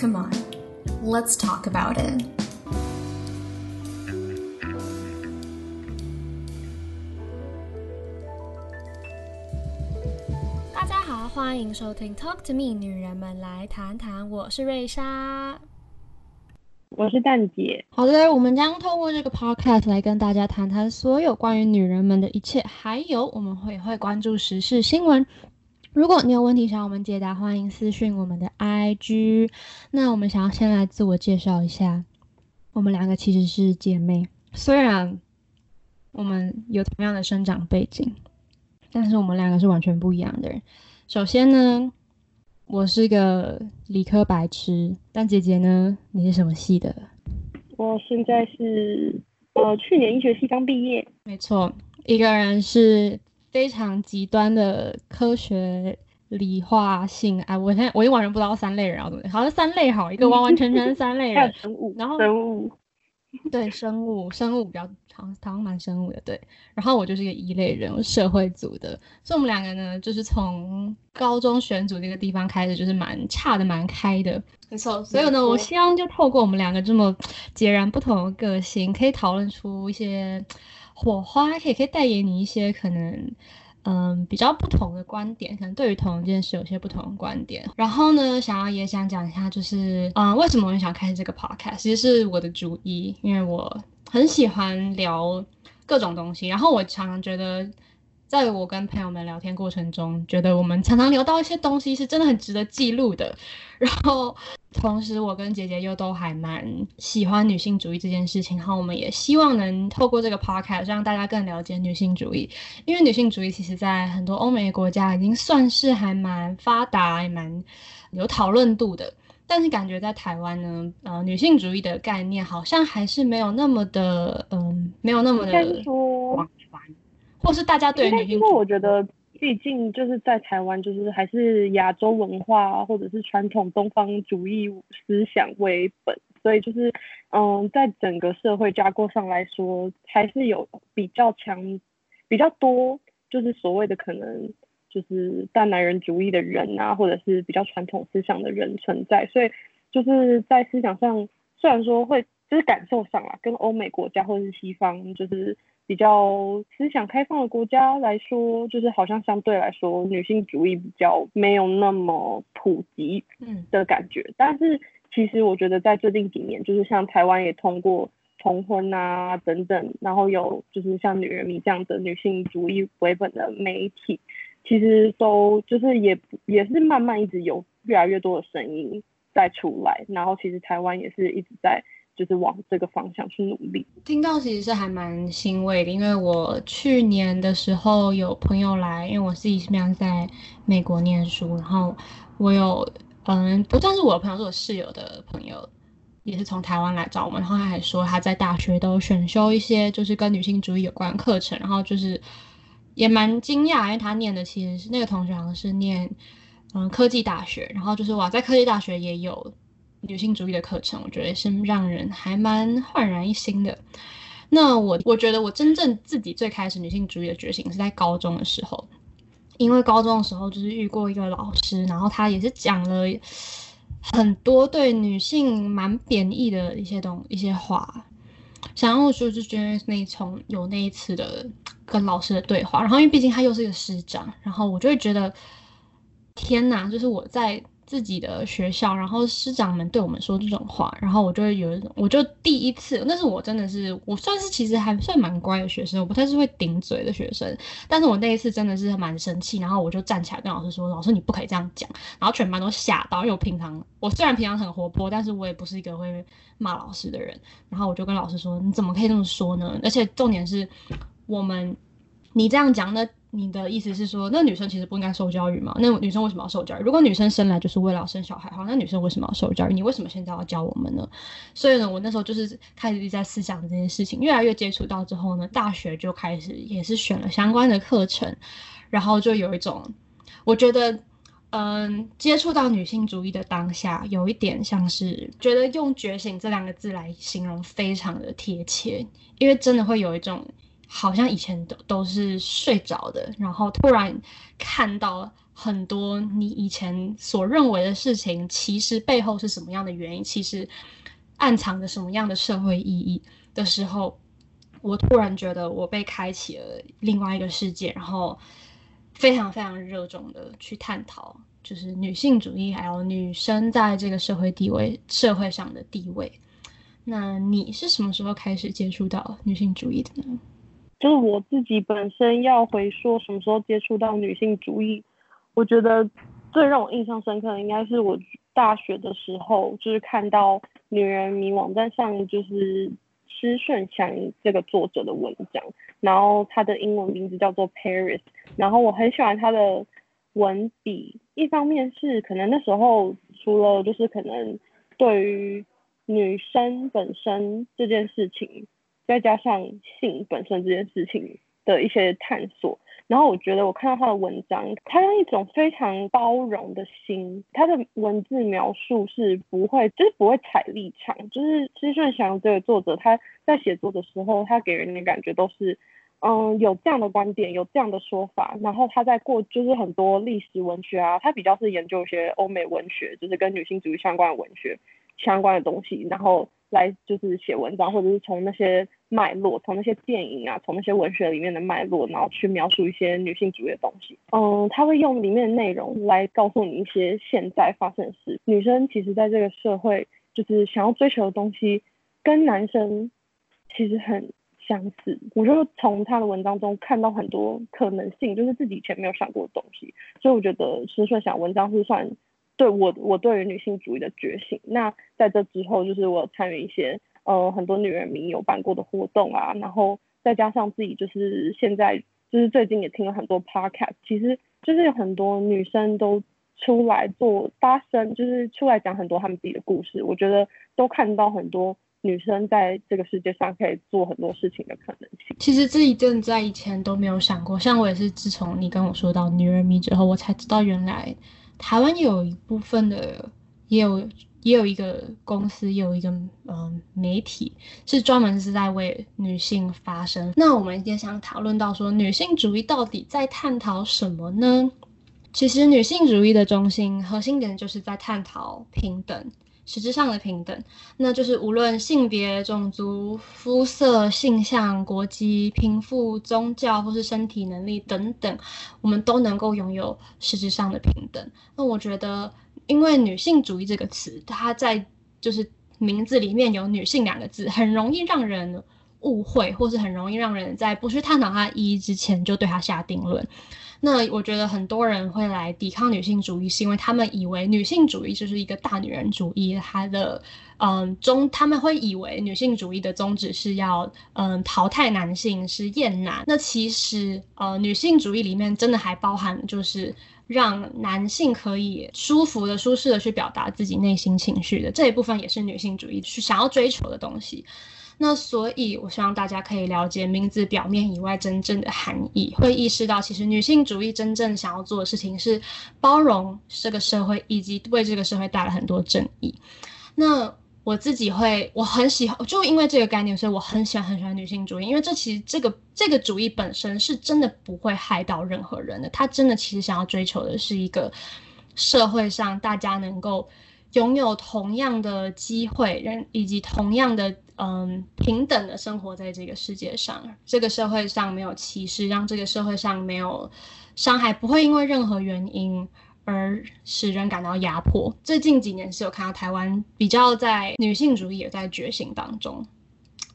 Come on, let's talk about it. 大家好，欢迎收听 Talk to Me，女人们来谈谈。我是瑞莎，我是蛋姐。好的，我们将透过这个 podcast 来跟大家谈谈所有关于女人们的一切，还有我们会会关注时事新闻。如果你有问题想要我们解答，欢迎私讯我们的 IG。那我们想要先来自我介绍一下，我们两个其实是姐妹，虽然我们有同样的生长背景，但是我们两个是完全不一样的人。首先呢，我是个理科白痴，但姐姐呢，你是什么系的？我现在是呃，去年医学系刚毕业。没错，一个人是。非常极端的科学理化性哎，我现在我已经完全不知道三类人要怎么，好像三类好，一个完完全全的三类人，生物，然后生物，对生物，生物比较好像好像蛮生物的，对，然后我就是一个一类人，我社会组的，所以我们两个呢，就是从高中选组这个地方开始，就是蛮差的，蛮开的，没错，所以呢，我希望就透过我们两个这么截然不同的个性，可以讨论出一些。火花可以可以带给你一些可能，嗯，比较不同的观点，可能对于同一件事有些不同的观点。然后呢，想要也想讲一下，就是嗯，为什么我想开这个 podcast，其实是我的主意，因为我很喜欢聊各种东西，然后我常常觉得。在我跟朋友们聊天过程中，觉得我们常常聊到一些东西是真的很值得记录的。然后，同时我跟姐姐又都还蛮喜欢女性主义这件事情，然后我们也希望能透过这个 podcast 让大家更了解女性主义。因为女性主义其实在很多欧美国家已经算是还蛮发达、也蛮有讨论度的，但是感觉在台湾呢，呃，女性主义的概念好像还是没有那么的，嗯，没有那么的。或是大家对女性，因为我觉得，毕竟就是在台湾，就是还是亚洲文化或者是传统东方主义思想为本，所以就是，嗯，在整个社会架构上来说，还是有比较强、比较多，就是所谓的可能就是大男人主义的人啊，或者是比较传统思想的人存在，所以就是在思想上，虽然说会，就是感受上啊，跟欧美国家或者是西方就是。比较思想开放的国家来说，就是好像相对来说女性主义比较没有那么普及嗯的感觉。但是其实我觉得在最近几年，就是像台湾也通过同婚啊等等，然后有就是像《女人迷》这样的女性主义为本的媒体，其实都就是也也是慢慢一直有越来越多的声音在出来。然后其实台湾也是一直在。就是往这个方向去努力。听到其实是还蛮欣慰的，因为我去年的时候有朋友来，因为我自己是在美国念书，然后我有嗯，不算是我的朋友，是我室友的朋友，也是从台湾来找我们，然后他还说他在大学都选修一些就是跟女性主义有关课程，然后就是也蛮惊讶，因为他念的其实是那个同学好像是念嗯科技大学，然后就是哇，在科技大学也有。女性主义的课程，我觉得是让人还蛮焕然一新的。那我我觉得我真正自己最开始女性主义的觉醒是在高中的时候，因为高中的时候就是遇过一个老师，然后他也是讲了很多对女性蛮贬义的一些东一些话。想要说就觉得那从有那一次的跟老师的对话，然后因为毕竟他又是一个师长，然后我就会觉得天哪，就是我在。自己的学校，然后师长们对我们说这种话，然后我就会有一种，我就第一次，那是我真的是，我算是其实还算蛮乖的学生，我不太是会顶嘴的学生，但是我那一次真的是蛮生气，然后我就站起来跟老师说，老师你不可以这样讲，然后全班都吓到，因为我平常我虽然平常很活泼，但是我也不是一个会骂老师的人，然后我就跟老师说，你怎么可以这么说呢？而且重点是我们，你这样讲那。你的意思是说，那女生其实不应该受教育吗？那女生为什么要受教育？如果女生生来就是为了生小孩，好，那女生为什么要受教育？你为什么现在要教我们呢？所以呢，我那时候就是开始在思想这件事情，越来越接触到之后呢，大学就开始也是选了相关的课程，然后就有一种，我觉得，嗯，接触到女性主义的当下，有一点像是觉得用觉醒这两个字来形容非常的贴切，因为真的会有一种。好像以前都都是睡着的，然后突然看到很多你以前所认为的事情，其实背后是什么样的原因，其实暗藏着什么样的社会意义的时候，我突然觉得我被开启了另外一个世界，然后非常非常热衷的去探讨，就是女性主义还有女生在这个社会地位、社会上的地位。那你是什么时候开始接触到女性主义的呢？就是我自己本身要回说什么时候接触到女性主义，我觉得最让我印象深刻的应该是我大学的时候，就是看到女人迷网站上就是施顺祥这个作者的文章，然后他的英文名字叫做 Paris，然后我很喜欢他的文笔，一方面是可能那时候除了就是可能对于女生本身这件事情，再加上性本身这件事情的一些探索，然后我觉得我看到他的文章，他用一种非常包容的心，他的文字描述是不会，就是不会踩立场，就是施顺祥这个作者他在写作的时候，他给人的感觉都是，嗯，有这样的观点，有这样的说法，然后他在过就是很多历史文学啊，他比较是研究一些欧美文学，就是跟女性主义相关的文学。相关的东西，然后来就是写文章，或者是从那些脉络，从那些电影啊，从那些文学里面的脉络，然后去描述一些女性主义的东西。嗯，他会用里面的内容来告诉你一些现在发生的事。女生其实在这个社会，就是想要追求的东西，跟男生其实很相似。我就从他的文章中看到很多可能性，就是自己以前没有想过的东西。所以我觉得施顺祥文章是算。对我，我对于女性主义的觉醒。那在这之后，就是我参与一些呃很多女人民有办过的活动啊，然后再加上自己就是现在就是最近也听了很多 podcast，其实就是有很多女生都出来做发声，就是出来讲很多她们自己的故事。我觉得都看到很多女生在这个世界上可以做很多事情的可能性。其实自己真的在以前都没有想过，像我也是自从你跟我说到女人迷之后，我才知道原来。台湾有一部分的，也有也有一个公司，有一个嗯媒体，是专门是在为女性发声。那我们也想讨论到说，女性主义到底在探讨什么呢？其实女性主义的中心核心点就是在探讨平等。实质上的平等，那就是无论性别、种族、肤色、性向、国籍、贫富、宗教或是身体能力等等，我们都能够拥有实质上的平等。那我觉得，因为女性主义这个词，它在就是名字里面有“女性”两个字，很容易让人误会，或是很容易让人在不去探讨它意义之前就对它下定论。那我觉得很多人会来抵抗女性主义，是因为他们以为女性主义就是一个大女人主义，它的嗯宗他们会以为女性主义的宗旨是要嗯淘汰男性，是厌男。那其实呃女性主义里面真的还包含就是让男性可以舒服的、舒适的去表达自己内心情绪的这一部分，也是女性主义去想要追求的东西。那所以，我希望大家可以了解名字表面以外真正的含义，会意识到其实女性主义真正想要做的事情是包容这个社会，以及为这个社会带来很多正义。那我自己会，我很喜欢，就因为这个概念，所以我很喜欢很喜欢女性主义，因为这其实这个这个主义本身是真的不会害到任何人的，他真的其实想要追求的是一个社会上大家能够拥有同样的机会，人以及同样的。嗯，平等的生活在这个世界上，这个社会上没有歧视，让这个社会上没有伤害，不会因为任何原因而使人感到压迫。最近几年是有看到台湾比较在女性主义也在觉醒当中。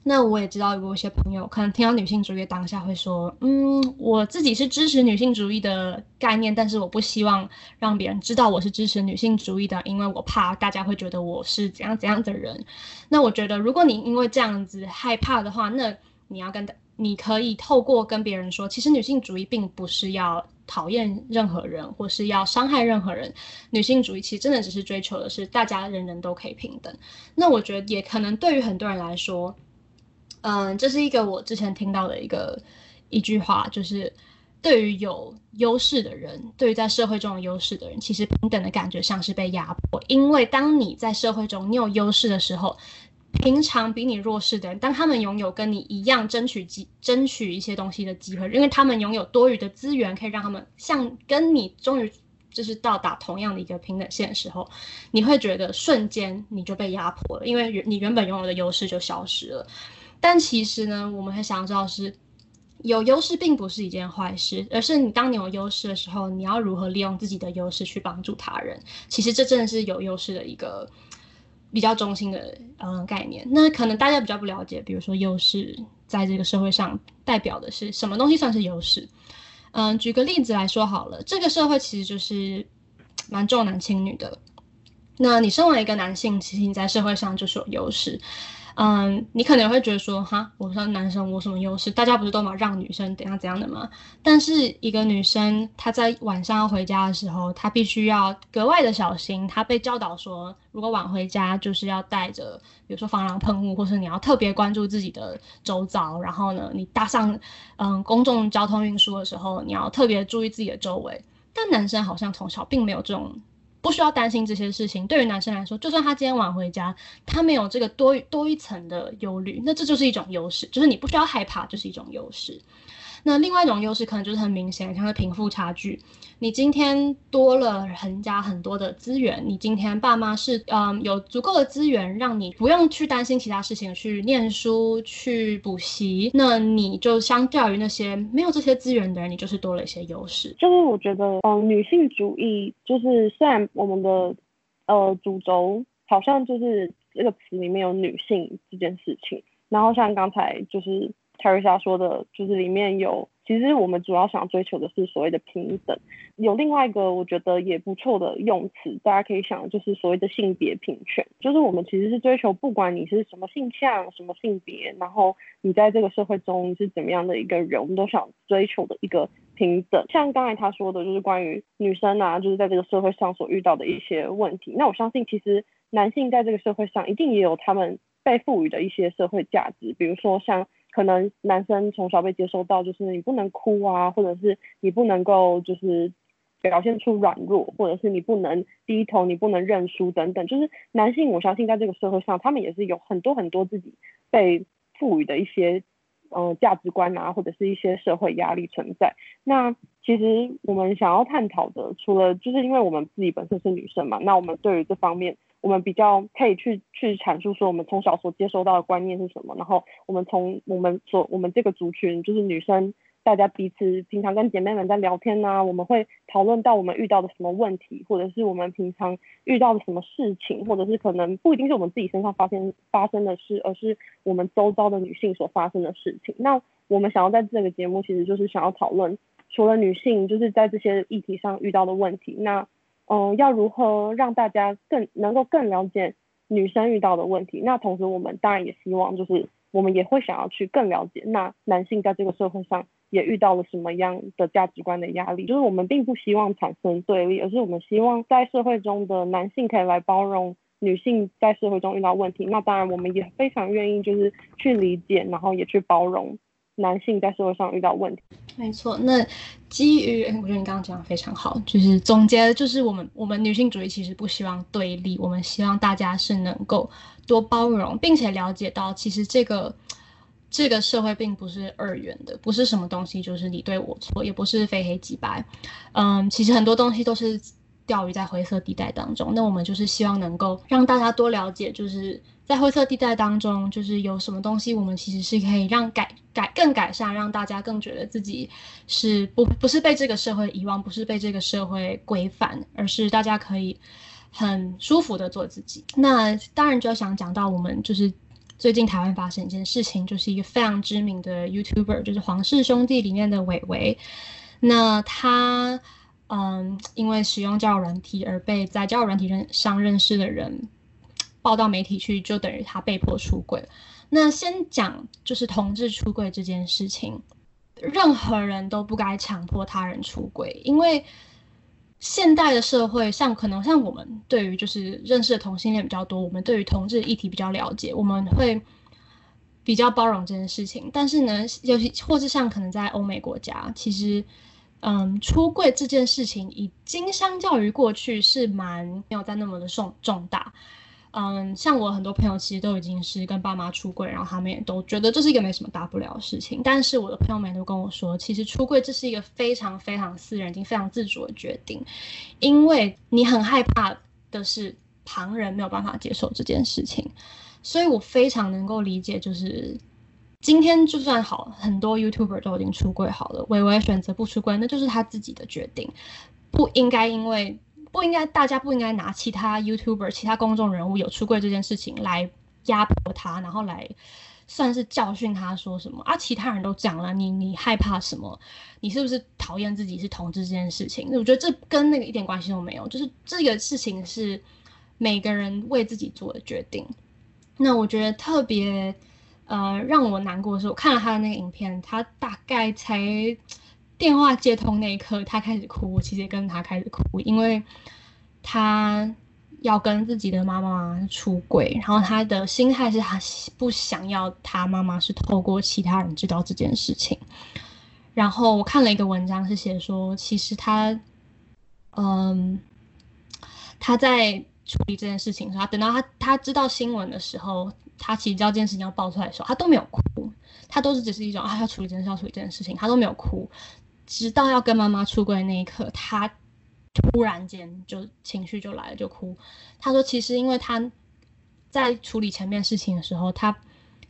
那我也知道有一些朋友可能听到女性主义当下会说，嗯，我自己是支持女性主义的概念，但是我不希望让别人知道我是支持女性主义的，因为我怕大家会觉得我是怎样怎样的人。那我觉得，如果你因为这样子害怕的话，那你要跟你可以透过跟别人说，其实女性主义并不是要讨厌任何人，或是要伤害任何人。女性主义其实真的只是追求的是大家人人都可以平等。那我觉得也可能对于很多人来说。嗯，这是一个我之前听到的一个一句话，就是对于有优势的人，对于在社会中有优势的人，其实平等的感觉像是被压迫，因为当你在社会中你有优势的时候，平常比你弱势的人，当他们拥有跟你一样争取机争取一些东西的机会，因为他们拥有多余的资源，可以让他们像跟你终于就是到达同样的一个平等线的时候，你会觉得瞬间你就被压迫了，因为你原本拥有的优势就消失了。但其实呢，我们很想要知道是。有优势并不是一件坏事，而是你当你有优势的时候，你要如何利用自己的优势去帮助他人。其实这真的是有优势的一个比较中心的嗯概念。那可能大家比较不了解，比如说优势在这个社会上代表的是什么东西算是优势？嗯，举个例子来说好了，这个社会其实就是蛮重男轻女的。那你身为一个男性，其实你在社会上就是有优势。嗯，你可能会觉得说，哈，我说男生，我什么优势？大家不是都嘛让女生怎样怎样的吗？但是一个女生，她在晚上要回家的时候，她必须要格外的小心。她被教导说，如果晚回家，就是要带着，比如说防狼喷雾，或是你要特别关注自己的周遭。然后呢，你搭上嗯公众交通运输的时候，你要特别注意自己的周围。但男生好像从小并没有这种。不需要担心这些事情。对于男生来说，就算他今天晚回家，他没有这个多多一层的忧虑，那这就是一种优势，就是你不需要害怕，就是一种优势。那另外一种优势可能就是很明显，像是贫富差距。你今天多了人家很多的资源，你今天爸妈是嗯有足够的资源，让你不用去担心其他事情，去念书、去补习，那你就相较于那些没有这些资源的人，你就是多了一些优势。就是我觉得，嗯，女性主义就是虽然我们的呃主轴好像就是这个词里面有女性这件事情，然后像刚才就是。泰瑞莎说的，就是里面有，其实我们主要想追求的是所谓的平等。有另外一个我觉得也不错的用词，大家可以想，就是所谓的性别平权。就是我们其实是追求，不管你是什么性向、什么性别，然后你在这个社会中是怎么样的一个人，我们都想追求的一个平等。像刚才他说的，就是关于女生啊，就是在这个社会上所遇到的一些问题。那我相信，其实男性在这个社会上一定也有他们被赋予的一些社会价值，比如说像。可能男生从小被接收到，就是你不能哭啊，或者是你不能够就是表现出软弱，或者是你不能低头，你不能认输等等。就是男性，我相信在这个社会上，他们也是有很多很多自己被赋予的一些嗯价值观啊，或者是一些社会压力存在。那其实我们想要探讨的，除了就是因为我们自己本身是女生嘛，那我们对于这方面。我们比较可以去去阐述说，我们从小所接收到的观念是什么，然后我们从我们所我们这个族群就是女生，大家彼此平常跟姐妹们在聊天呐，我们会讨论到我们遇到的什么问题，或者是我们平常遇到的什么事情，或者是可能不一定是我们自己身上发生发生的事，而是我们周遭的女性所发生的事情。那我们想要在这个节目，其实就是想要讨论，除了女性就是在这些议题上遇到的问题，那。嗯，要如何让大家更能够更了解女生遇到的问题？那同时，我们当然也希望，就是我们也会想要去更了解，那男性在这个社会上也遇到了什么样的价值观的压力？就是我们并不希望产生对立，而是我们希望在社会中的男性可以来包容女性在社会中遇到问题。那当然，我们也非常愿意就是去理解，然后也去包容。男性在社会上遇到问题，没错。那基于，我觉得你刚刚讲的非常好，就是总结，就是我们我们女性主义其实不希望对立，我们希望大家是能够多包容，并且了解到，其实这个这个社会并不是二元的，不是什么东西就是你对我错，也不是非黑即白。嗯，其实很多东西都是钓鱼在灰色地带当中。那我们就是希望能够让大家多了解，就是。在灰色地带当中，就是有什么东西，我们其实是可以让改改更改善，让大家更觉得自己是不不是被这个社会遗忘，不是被这个社会规范，而是大家可以很舒服的做自己。那当然就要想讲到我们就是最近台湾发生一件事情，就是一个非常知名的 YouTuber，就是黄氏兄弟里面的伟伟。那他嗯，因为使用交友软体而被在交友软体认上认识的人。报到媒体去，就等于他被迫出轨。那先讲就是同志出轨这件事情，任何人都不该强迫他人出轨，因为现代的社会，像可能像我们对于就是认识的同性恋比较多，我们对于同志议题比较了解，我们会比较包容这件事情。但是呢，尤其或是像可能在欧美国家，其实嗯，出柜这件事情已经相较于过去是蛮没有再那么的重重大。嗯，像我很多朋友其实都已经是跟爸妈出柜，然后他们也都觉得这是一个没什么大不了的事情。但是我的朋友们都跟我说，其实出柜这是一个非常非常私人、已经非常自主的决定，因为你很害怕的是旁人没有办法接受这件事情。所以我非常能够理解，就是今天就算好很多 YouTuber 都已经出柜好了，微微选择不出柜，那就是他自己的决定，不应该因为。不应该，大家不应该拿其他 YouTuber、其他公众人物有出柜这件事情来压迫他，然后来算是教训他，说什么啊？其他人都讲了，你你害怕什么？你是不是讨厌自己是同志这件事情？我觉得这跟那个一点关系都没有，就是这个事情是每个人为自己做的决定。那我觉得特别呃让我难过的是，我看了他的那个影片，他大概才。电话接通那一刻，他开始哭，我其实也跟他开始哭，因为他要跟自己的妈妈出轨，然后他的心态是他不想要他妈妈是透过其他人知道这件事情。然后我看了一个文章，是写说，其实他，嗯，他在处理这件事情，他等到他他知道新闻的时候，他其实知道这件事情要爆出来的时候，他都没有哭，他都是只是一种啊要处理这件事，要处理这件事情，他都没有哭。直到要跟妈妈出柜那一刻，他突然间就情绪就来了，就哭。他说：“其实因为他在处理前面事情的时候，他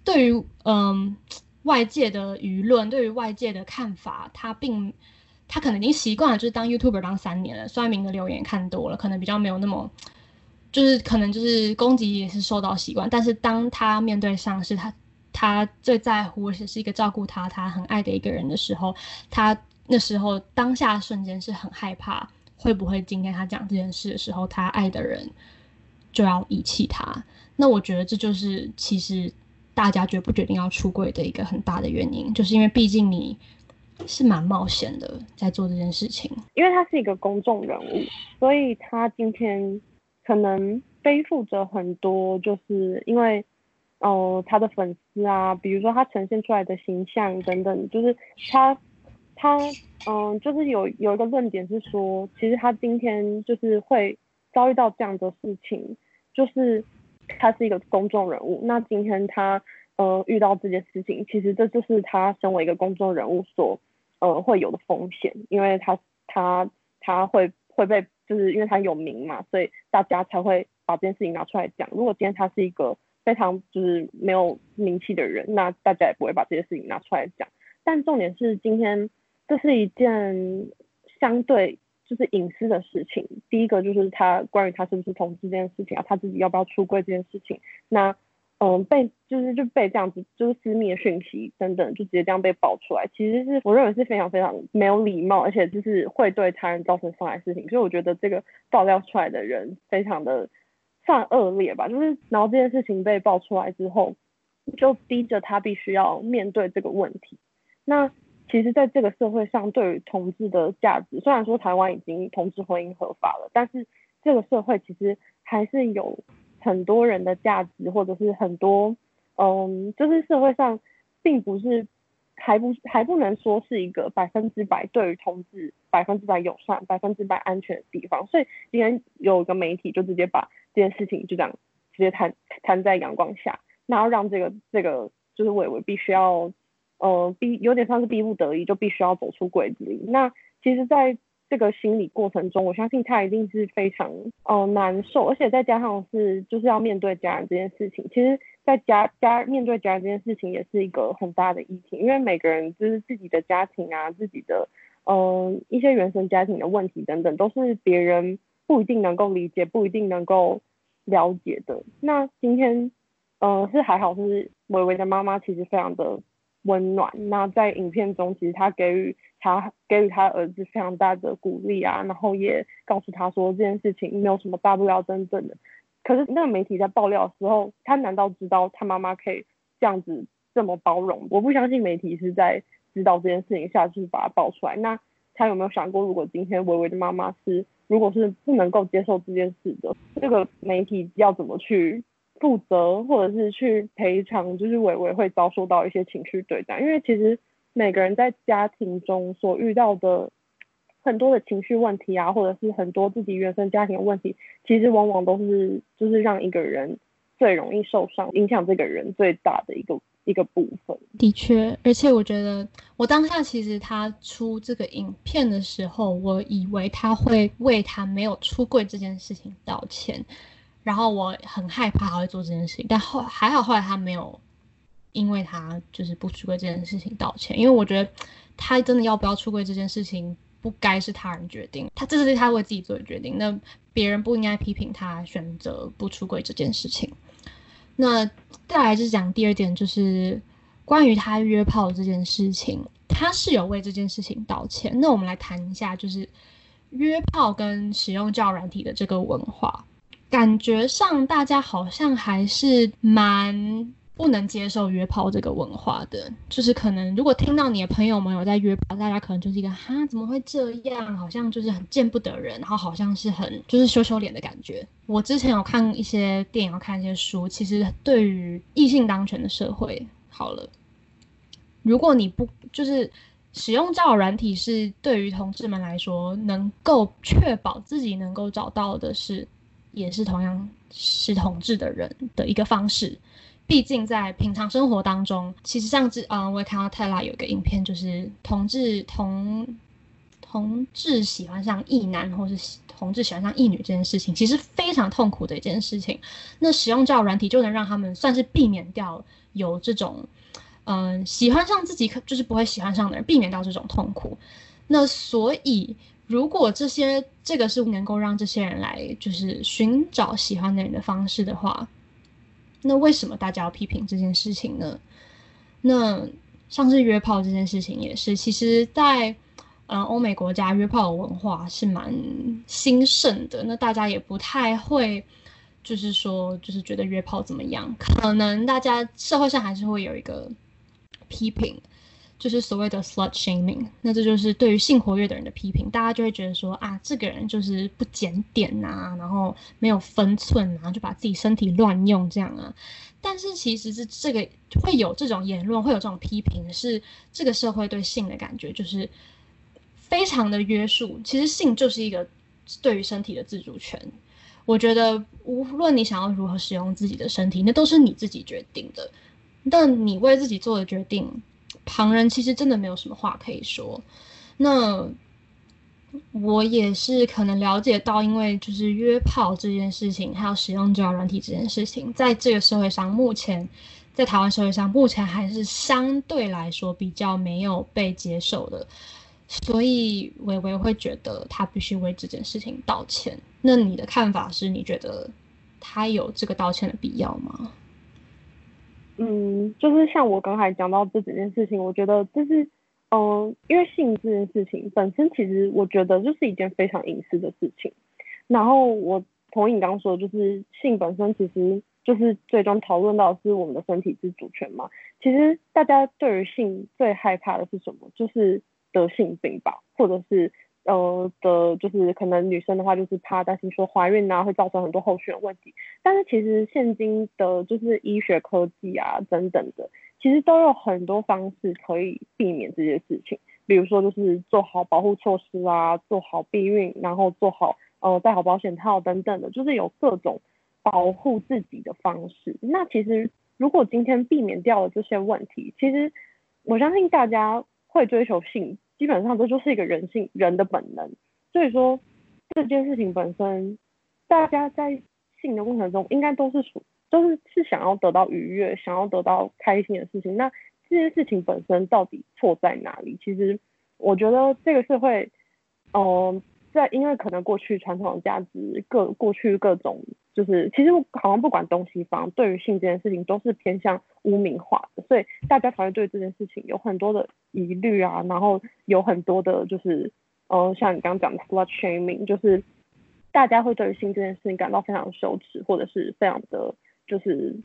对于嗯外界的舆论，对于外界的看法，他并他可能已经习惯了，就是当 YouTuber 当三年了，酸民的留言看多了，可能比较没有那么，就是可能就是攻击也是受到习惯。但是当他面对上司他他最在乎，而且是一个照顾他、他很爱的一个人的时候，他。”那时候当下瞬间是很害怕，会不会今天他讲这件事的时候，他爱的人就要遗弃他？那我觉得这就是其实大家决不决定要出柜的一个很大的原因，就是因为毕竟你是蛮冒险的在做这件事情。因为他是一个公众人物，所以他今天可能背负着很多，就是因为哦他的粉丝啊，比如说他呈现出来的形象等等，就是他。他嗯，就是有有一个论点是说，其实他今天就是会遭遇到这样的事情，就是他是一个公众人物。那今天他呃遇到这件事情，其实这就是他身为一个公众人物所呃会有的风险，因为他他他会会被就是因为他有名嘛，所以大家才会把这件事情拿出来讲。如果今天他是一个非常就是没有名气的人，那大家也不会把这些事情拿出来讲。但重点是今天。这是一件相对就是隐私的事情。第一个就是他关于他是不是同志这件事情啊，他自己要不要出柜这件事情。那嗯，被就是就被这样子就是私密的讯息等等，就直接这样被爆出来，其实是我认为是非常非常没有礼貌，而且就是会对他人造成伤害的事情。所以我觉得这个爆料出来的人非常的算恶劣吧。就是然后这件事情被爆出来之后，就逼着他必须要面对这个问题。那。其实，在这个社会上，对于同志的价值，虽然说台湾已经同志婚姻合法了，但是这个社会其实还是有很多人的价值，或者是很多，嗯，就是社会上并不是还不还不能说是一个百分之百对于同志百分之百友善、百分之百安全的地方。所以今天有一个媒体就直接把这件事情就这样直接摊摊在阳光下，然后让这个这个就是伟伟必须要。呃，逼有点像是逼不得已，就必须要走出柜子里。那其实，在这个心理过程中，我相信他一定是非常呃难受，而且再加上是就是要面对家人这件事情。其实，在家家面对家人这件事情也是一个很大的议题，因为每个人就是自己的家庭啊，自己的嗯一些原生家庭的问题等等，都是别人不一定能够理解，不一定能够了解的。那今天呃是还好，是微微的妈妈其实非常的。温暖。那在影片中，其实他给予他给予他儿子非常大的鼓励啊，然后也告诉他说这件事情没有什么大不了，真正的。可是那个媒体在爆料的时候，他难道知道他妈妈可以这样子这么包容？我不相信媒体是在知道这件事情下去把它爆出来。那他有没有想过，如果今天维维的妈妈是如果是不能够接受这件事的，这个媒体要怎么去？负责或者是去赔偿，就是伟伟会遭受到一些情绪对待，因为其实每个人在家庭中所遇到的很多的情绪问题啊，或者是很多自己原生家庭的问题，其实往往都是就是让一个人最容易受伤，影响这个人最大的一个一个部分。的确，而且我觉得我当下其实他出这个影片的时候，我以为他会为他没有出柜这件事情道歉，然后我很害怕他会做这件事情，但后还好后来他没有因为他就是不出柜这件事情道歉，因为我觉得他真的要不要出柜这件事情。不该是他人决定，他这是他为自己做的决定。那别人不应该批评他选择不出轨这件事情。那再来就是讲第二点，就是关于他约炮这件事情，他是有为这件事情道歉。那我们来谈一下，就是约炮跟使用教软体的这个文化，感觉上大家好像还是蛮。不能接受约炮这个文化的，就是可能如果听到你的朋友们有在约炮，大家可能就是一个哈怎么会这样，好像就是很见不得人，然后好像是很就是羞羞脸的感觉。我之前有看一些电影，有看一些书，其实对于异性当权的社会，好了，如果你不就是使用交友软体，是对于同志们来说，能够确保自己能够找到的是，也是同样是同志的人的一个方式。毕竟在平常生活当中，其实像之嗯，我也看到泰拉有一个影片，就是同志同同志喜欢上异男，或是同志喜欢上异女这件事情，其实非常痛苦的一件事情。那使用交友软体就能让他们算是避免掉有这种嗯喜欢上自己可就是不会喜欢上的人，避免掉这种痛苦。那所以如果这些这个是能够让这些人来就是寻找喜欢的人的方式的话。那为什么大家要批评这件事情呢？那像是约炮这件事情也是，其实，在嗯欧美国家，约炮文化是蛮兴盛的。那大家也不太会，就是说，就是觉得约炮怎么样？可能大家社会上还是会有一个批评。就是所谓的 slut shaming，那这就是对于性活跃的人的批评，大家就会觉得说啊，这个人就是不检点呐，然后没有分寸啊，就把自己身体乱用这样啊。但是其实是这个会有这种言论，会有这种批评，是这个社会对性的感觉就是非常的约束。其实性就是一个对于身体的自主权。我觉得无论你想要如何使用自己的身体，那都是你自己决定的。但你为自己做的决定。旁人其实真的没有什么话可以说。那我也是可能了解到，因为就是约炮这件事情，还有使用交友软体这件事情，在这个社会上，目前在台湾社会上，目前还是相对来说比较没有被接受的。所以微微会觉得他必须为这件事情道歉。那你的看法是？你觉得他有这个道歉的必要吗？嗯，就是像我刚才讲到这几件事情，我觉得就是，嗯，因为性这件事情本身，其实我觉得就是一件非常隐私的事情。然后我同意你刚刚说，就是性本身其实就是最终讨论到是我们的身体自主权嘛。其实大家对于性最害怕的是什么？就是得性病吧，或者是。呃的，就是可能女生的话，就是怕担心说怀孕啊，会造成很多后续的问题。但是其实现今的，就是医学科技啊等等的，其实都有很多方式可以避免这些事情。比如说，就是做好保护措施啊，做好避孕，然后做好呃戴好保险套等等的，就是有各种保护自己的方式。那其实如果今天避免掉了这些问题，其实我相信大家会追求性。基本上这就是一个人性人的本能，所以说这件事情本身，大家在性的过程中应该都是属都是是想要得到愉悦，想要得到开心的事情。那这件事情本身到底错在哪里？其实我觉得这个社会，嗯，在因为可能过去传统的价值各过去各种。就是其实我好像不管东西方，对于性这件事情都是偏向污名化的，所以大家才会对这件事情有很多的疑虑啊，然后有很多的就是，呃，像你刚刚讲的 slut shaming，就是大家会对于性这件事情感到非常羞耻，或者是非常的就是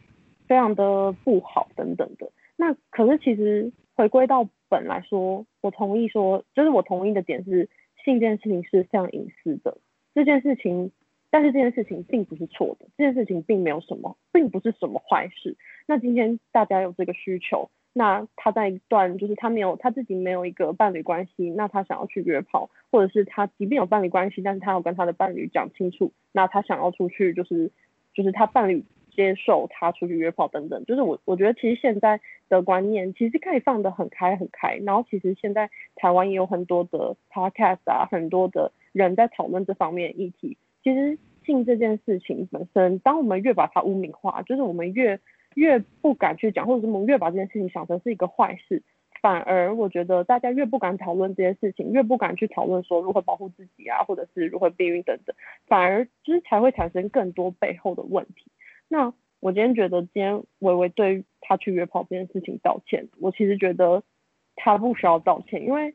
非常的不好等等的。那可是其实回归到本来说，我同意说，就是我同意的点是，性这件事情是非常隐私的，这件事情。但是这件事情并不是错的，这件事情并没有什么，并不是什么坏事。那今天大家有这个需求，那他在一段就是他没有他自己没有一个伴侣关系，那他想要去约炮，或者是他即便有伴侣关系，但是他要跟他的伴侣讲清楚，那他想要出去就是就是他伴侣接受他出去约炮等等，就是我我觉得其实现在的观念其实可以放得很开很开，然后其实现在台湾也有很多的 podcast 啊，很多的人在讨论这方面议题。其实性这件事情本身，当我们越把它污名化，就是我们越越不敢去讲，或者是我们越把这件事情想成是一个坏事，反而我觉得大家越不敢讨论这件事情，越不敢去讨论说如何保护自己啊，或者是如何避孕等等，反而就是才会产生更多背后的问题。那我今天觉得今天微微对他去约炮这件事情道歉，我其实觉得他不需要道歉，因为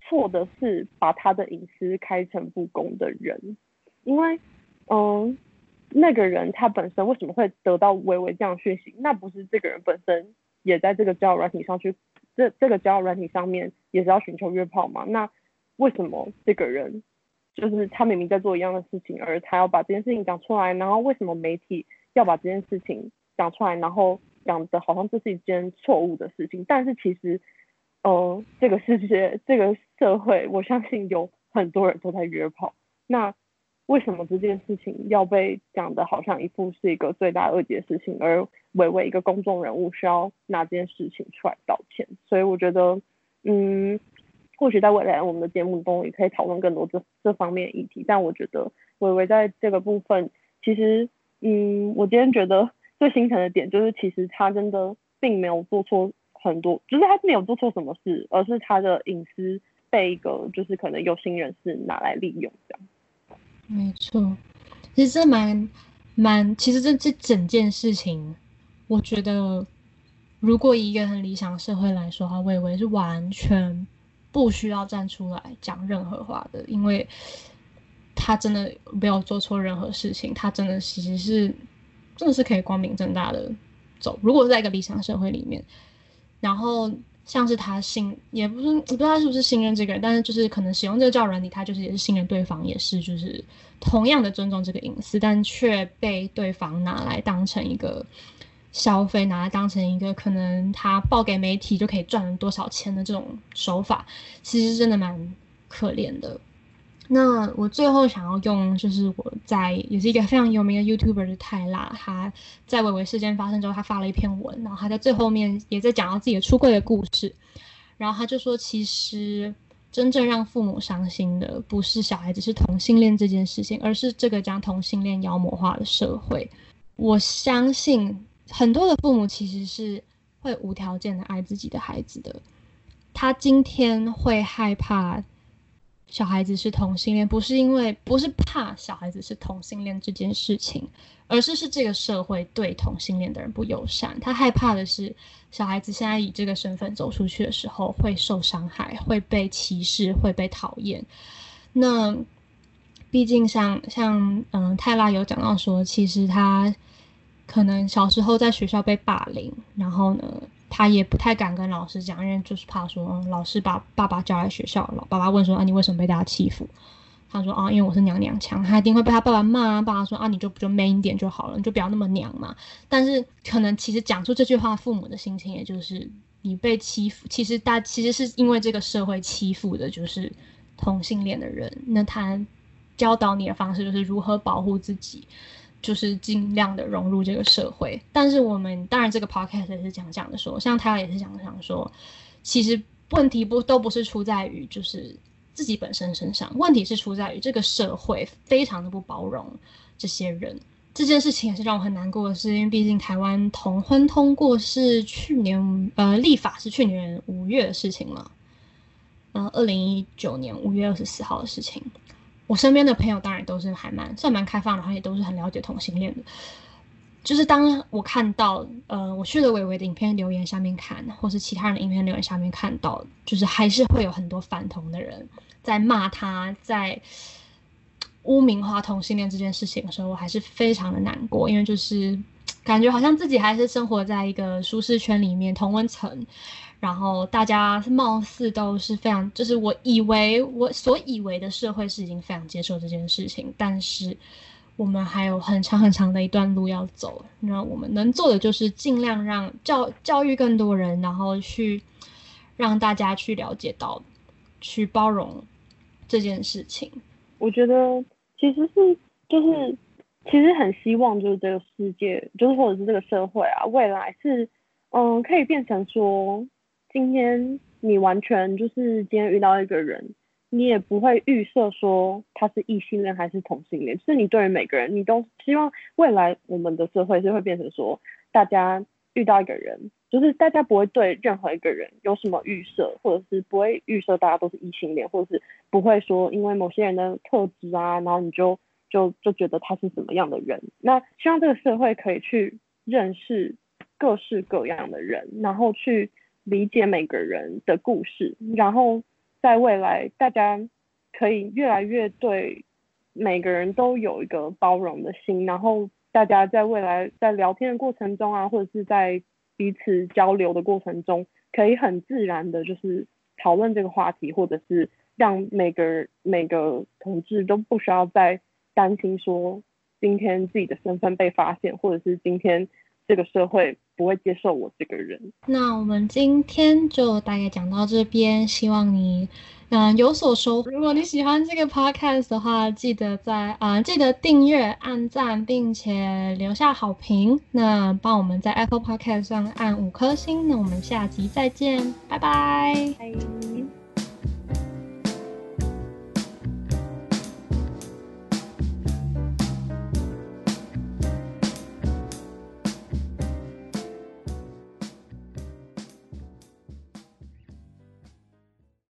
错的是把他的隐私开诚布公的人，因为嗯。那个人他本身为什么会得到微微这样讯息？那不是这个人本身也在这个交友软体上去，这这个交友软体上面也是要寻求约炮吗？那为什么这个人就是他明明在做一样的事情，而他要把这件事情讲出来？然后为什么媒体要把这件事情讲出来，然后讲的好像这是一件错误的事情？但是其实，呃，这个世界这个社会，我相信有很多人都在约炮。那为什么这件事情要被讲的好像一副是一个罪大恶极的事情，而伟伟一个公众人物需要拿这件事情出来道歉？所以我觉得，嗯，或许在未来我们的节目中也可以讨论更多这这方面议题。但我觉得伟伟在这个部分，其实，嗯，我今天觉得 最心疼的点就是，其实他真的并没有做错很多，就是他没有做错什么事，而是他的隐私被一个就是可能有心人士拿来利用这样。没错，其实这蛮蛮，其实这这整件事情，我觉得，如果以一个很理想的社会来说，哈，我以为是完全不需要站出来讲任何话的，因为他真的没有做错任何事情，他真的其实是真的是可以光明正大的走。如果在一个理想社会里面，然后。像是他信，也不是我不知道他是不是信任这个人，但是就是可能使用这个叫软体，他就是也是信任对方，也是就是同样的尊重这个隐私，但却被对方拿来当成一个消费，拿来当成一个可能他报给媒体就可以赚多少钱的这种手法，其实真的蛮可怜的。那我最后想要用，就是我在也是一个非常有名的 YouTuber 的泰拉，他在伟伟事件发生之后，他发了一篇文，然后他在最后面也在讲到自己的出柜的故事，然后他就说，其实真正让父母伤心的不是小孩子是同性恋这件事情，而是这个将同性恋妖魔化的社会。我相信很多的父母其实是会无条件的爱自己的孩子的，他今天会害怕。小孩子是同性恋，不是因为不是怕小孩子是同性恋这件事情，而是是这个社会对同性恋的人不友善。他害怕的是小孩子现在以这个身份走出去的时候会受伤害，会被歧视，会被讨厌。那毕竟像像嗯泰拉有讲到说，其实他可能小时候在学校被霸凌，然后呢。他也不太敢跟老师讲，因为就是怕说，老师把爸爸叫来学校，老爸爸问说，啊，你为什么被大家欺负？他说，啊，因为我是娘娘腔，他一定会被他爸爸骂。爸爸说，啊，你就不就 man 一点就好了，你就不要那么娘嘛。但是可能其实讲出这句话，父母的心情也就是你被欺负，其实大其实是因为这个社会欺负的就是同性恋的人。那他教导你的方式就是如何保护自己。就是尽量的融入这个社会，但是我们当然这个 podcast 也是讲讲的说，像他也是讲讲说，其实问题不都不是出在于就是自己本身身上，问题是出在于这个社会非常的不包容这些人。这件事情也是让我很难过的是，因为毕竟台湾同婚通过是去年呃立法是去年五月的事情嘛，呃二零一九年五月二十四号的事情。我身边的朋友当然都是还蛮算蛮开放的，然后也都是很了解同性恋的。就是当我看到，呃，我去了伟伟的影片留言下面看，或是其他人的影片留言下面看到，就是还是会有很多反同的人在骂他，在污名化同性恋这件事情的时候，我还是非常的难过，因为就是感觉好像自己还是生活在一个舒适圈里面，同温层。然后大家貌似都是非常，就是我以为我所以为的社会是已经非常接受这件事情，但是我们还有很长很长的一段路要走。那我们能做的就是尽量让教教育更多人，然后去让大家去了解到，去包容这件事情。我觉得其实是就是其实很希望就是这个世界，就是或者是这个社会啊，未来是嗯可以变成说，今天你完全就是今天遇到一个人。你也不会预设说他是异性恋还是同性恋，就是你对于每个人，你都希望未来我们的社会是会变成说，大家遇到一个人，就是大家不会对任何一个人有什么预设，或者是不会预设大家都是异性恋，或者是不会说因为某些人的特质啊，然后你就就就觉得他是什么样的人。那希望这个社会可以去认识各式各样的人，然后去理解每个人的故事，然后。在未来，大家可以越来越对每个人都有一个包容的心，然后大家在未来在聊天的过程中啊，或者是在彼此交流的过程中，可以很自然的，就是讨论这个话题，或者是让每个每个同志都不需要再担心说今天自己的身份被发现，或者是今天这个社会。不会接受我这个人。那我们今天就大概讲到这边，希望你嗯有所收获。如果你喜欢这个 podcast 的话，记得在啊记得订阅、按赞，并且留下好评。那帮我们在 Apple Podcast 上按五颗星。那我们下集再见，拜拜。